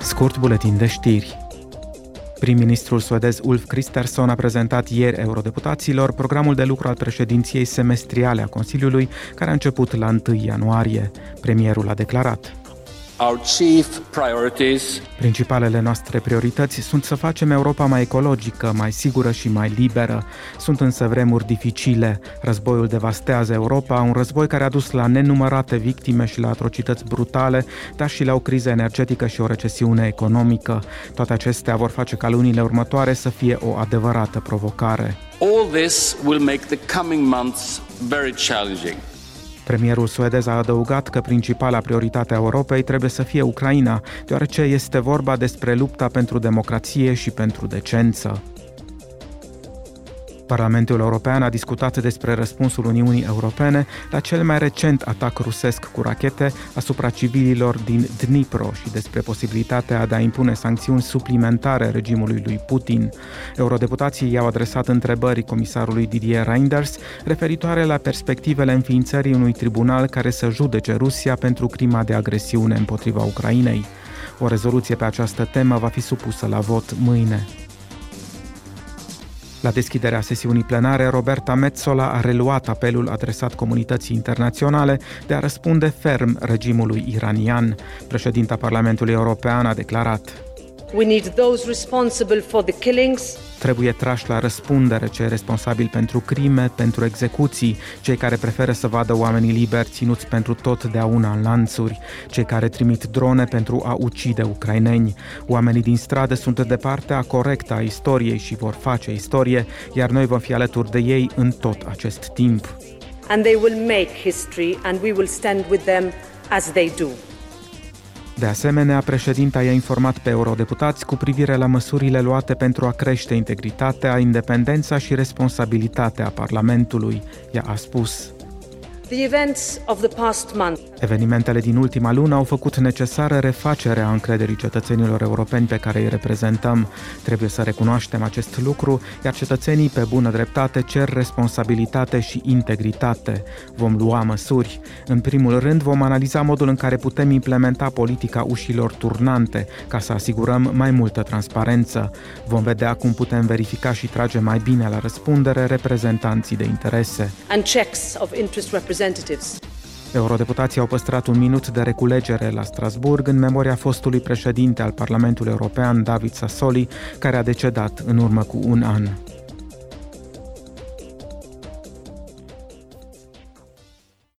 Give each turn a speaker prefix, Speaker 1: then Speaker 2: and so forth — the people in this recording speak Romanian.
Speaker 1: Scurt buletin de știri. Prim-ministrul suedez Ulf Kristersson a prezentat ieri eurodeputaților programul de lucru al președinției semestriale a Consiliului, care a început la 1 ianuarie. Premierul a declarat
Speaker 2: Our chief priorities
Speaker 1: Principalele noastre priorități sunt să facem Europa mai ecologică, mai sigură și mai liberă. Sunt însă vremuri dificile. Războiul devastează Europa, un război care a dus la nenumărate victime și la atrocități brutale, dar și la o criză energetică și o recesiune economică. Toate acestea vor face ca lunile următoare să fie o adevărată provocare.
Speaker 2: All this will make the coming months very challenging.
Speaker 1: Premierul suedez a adăugat că principala prioritate a Europei trebuie să fie Ucraina, deoarece este vorba despre lupta pentru democrație și pentru decență. Parlamentul European a discutat despre răspunsul Uniunii Europene la cel mai recent atac rusesc cu rachete asupra civililor din Dnipro și despre posibilitatea de a impune sancțiuni suplimentare regimului lui Putin. Eurodeputații i-au adresat întrebări comisarului Didier Reinders referitoare la perspectivele înființării unui tribunal care să judece Rusia pentru crima de agresiune împotriva Ucrainei. O rezoluție pe această temă va fi supusă la vot mâine. La deschiderea sesiunii plenare, Roberta Metzola a reluat apelul adresat comunității internaționale de a răspunde ferm regimului iranian. Președinta Parlamentului European a declarat
Speaker 3: We need those responsible for the killings
Speaker 1: Trebuie trași la răspundere cei responsabili pentru crime, pentru execuții, cei care preferă să vadă oamenii liberi ținuți pentru totdeauna în lanțuri, cei care trimit drone pentru a ucide ucraineni. Oamenii din stradă sunt de partea corectă a istoriei și vor face istorie, iar noi vom fi alături de ei în tot acest timp.
Speaker 3: and they will make history and we will stand with them as they do.
Speaker 1: De asemenea, președinta i-a informat pe eurodeputați cu privire la măsurile luate pentru a crește integritatea, independența și responsabilitatea Parlamentului. Ea a spus Evenimentele din ultima lună au făcut necesară refacerea încrederii cetățenilor europeni pe care îi reprezentăm. Trebuie să recunoaștem acest lucru, iar cetățenii pe bună dreptate cer responsabilitate și integritate. Vom lua măsuri. În primul rând, vom analiza modul în care putem implementa politica ușilor turnante ca să asigurăm mai multă transparență. Vom vedea cum putem verifica și trage mai bine la răspundere reprezentanții de interese.
Speaker 3: and checks of interest representatives.
Speaker 1: Eurodeputații au păstrat un minut de reculegere la Strasburg în memoria fostului președinte al Parlamentului European, David Sassoli, care a decedat în urmă cu un an.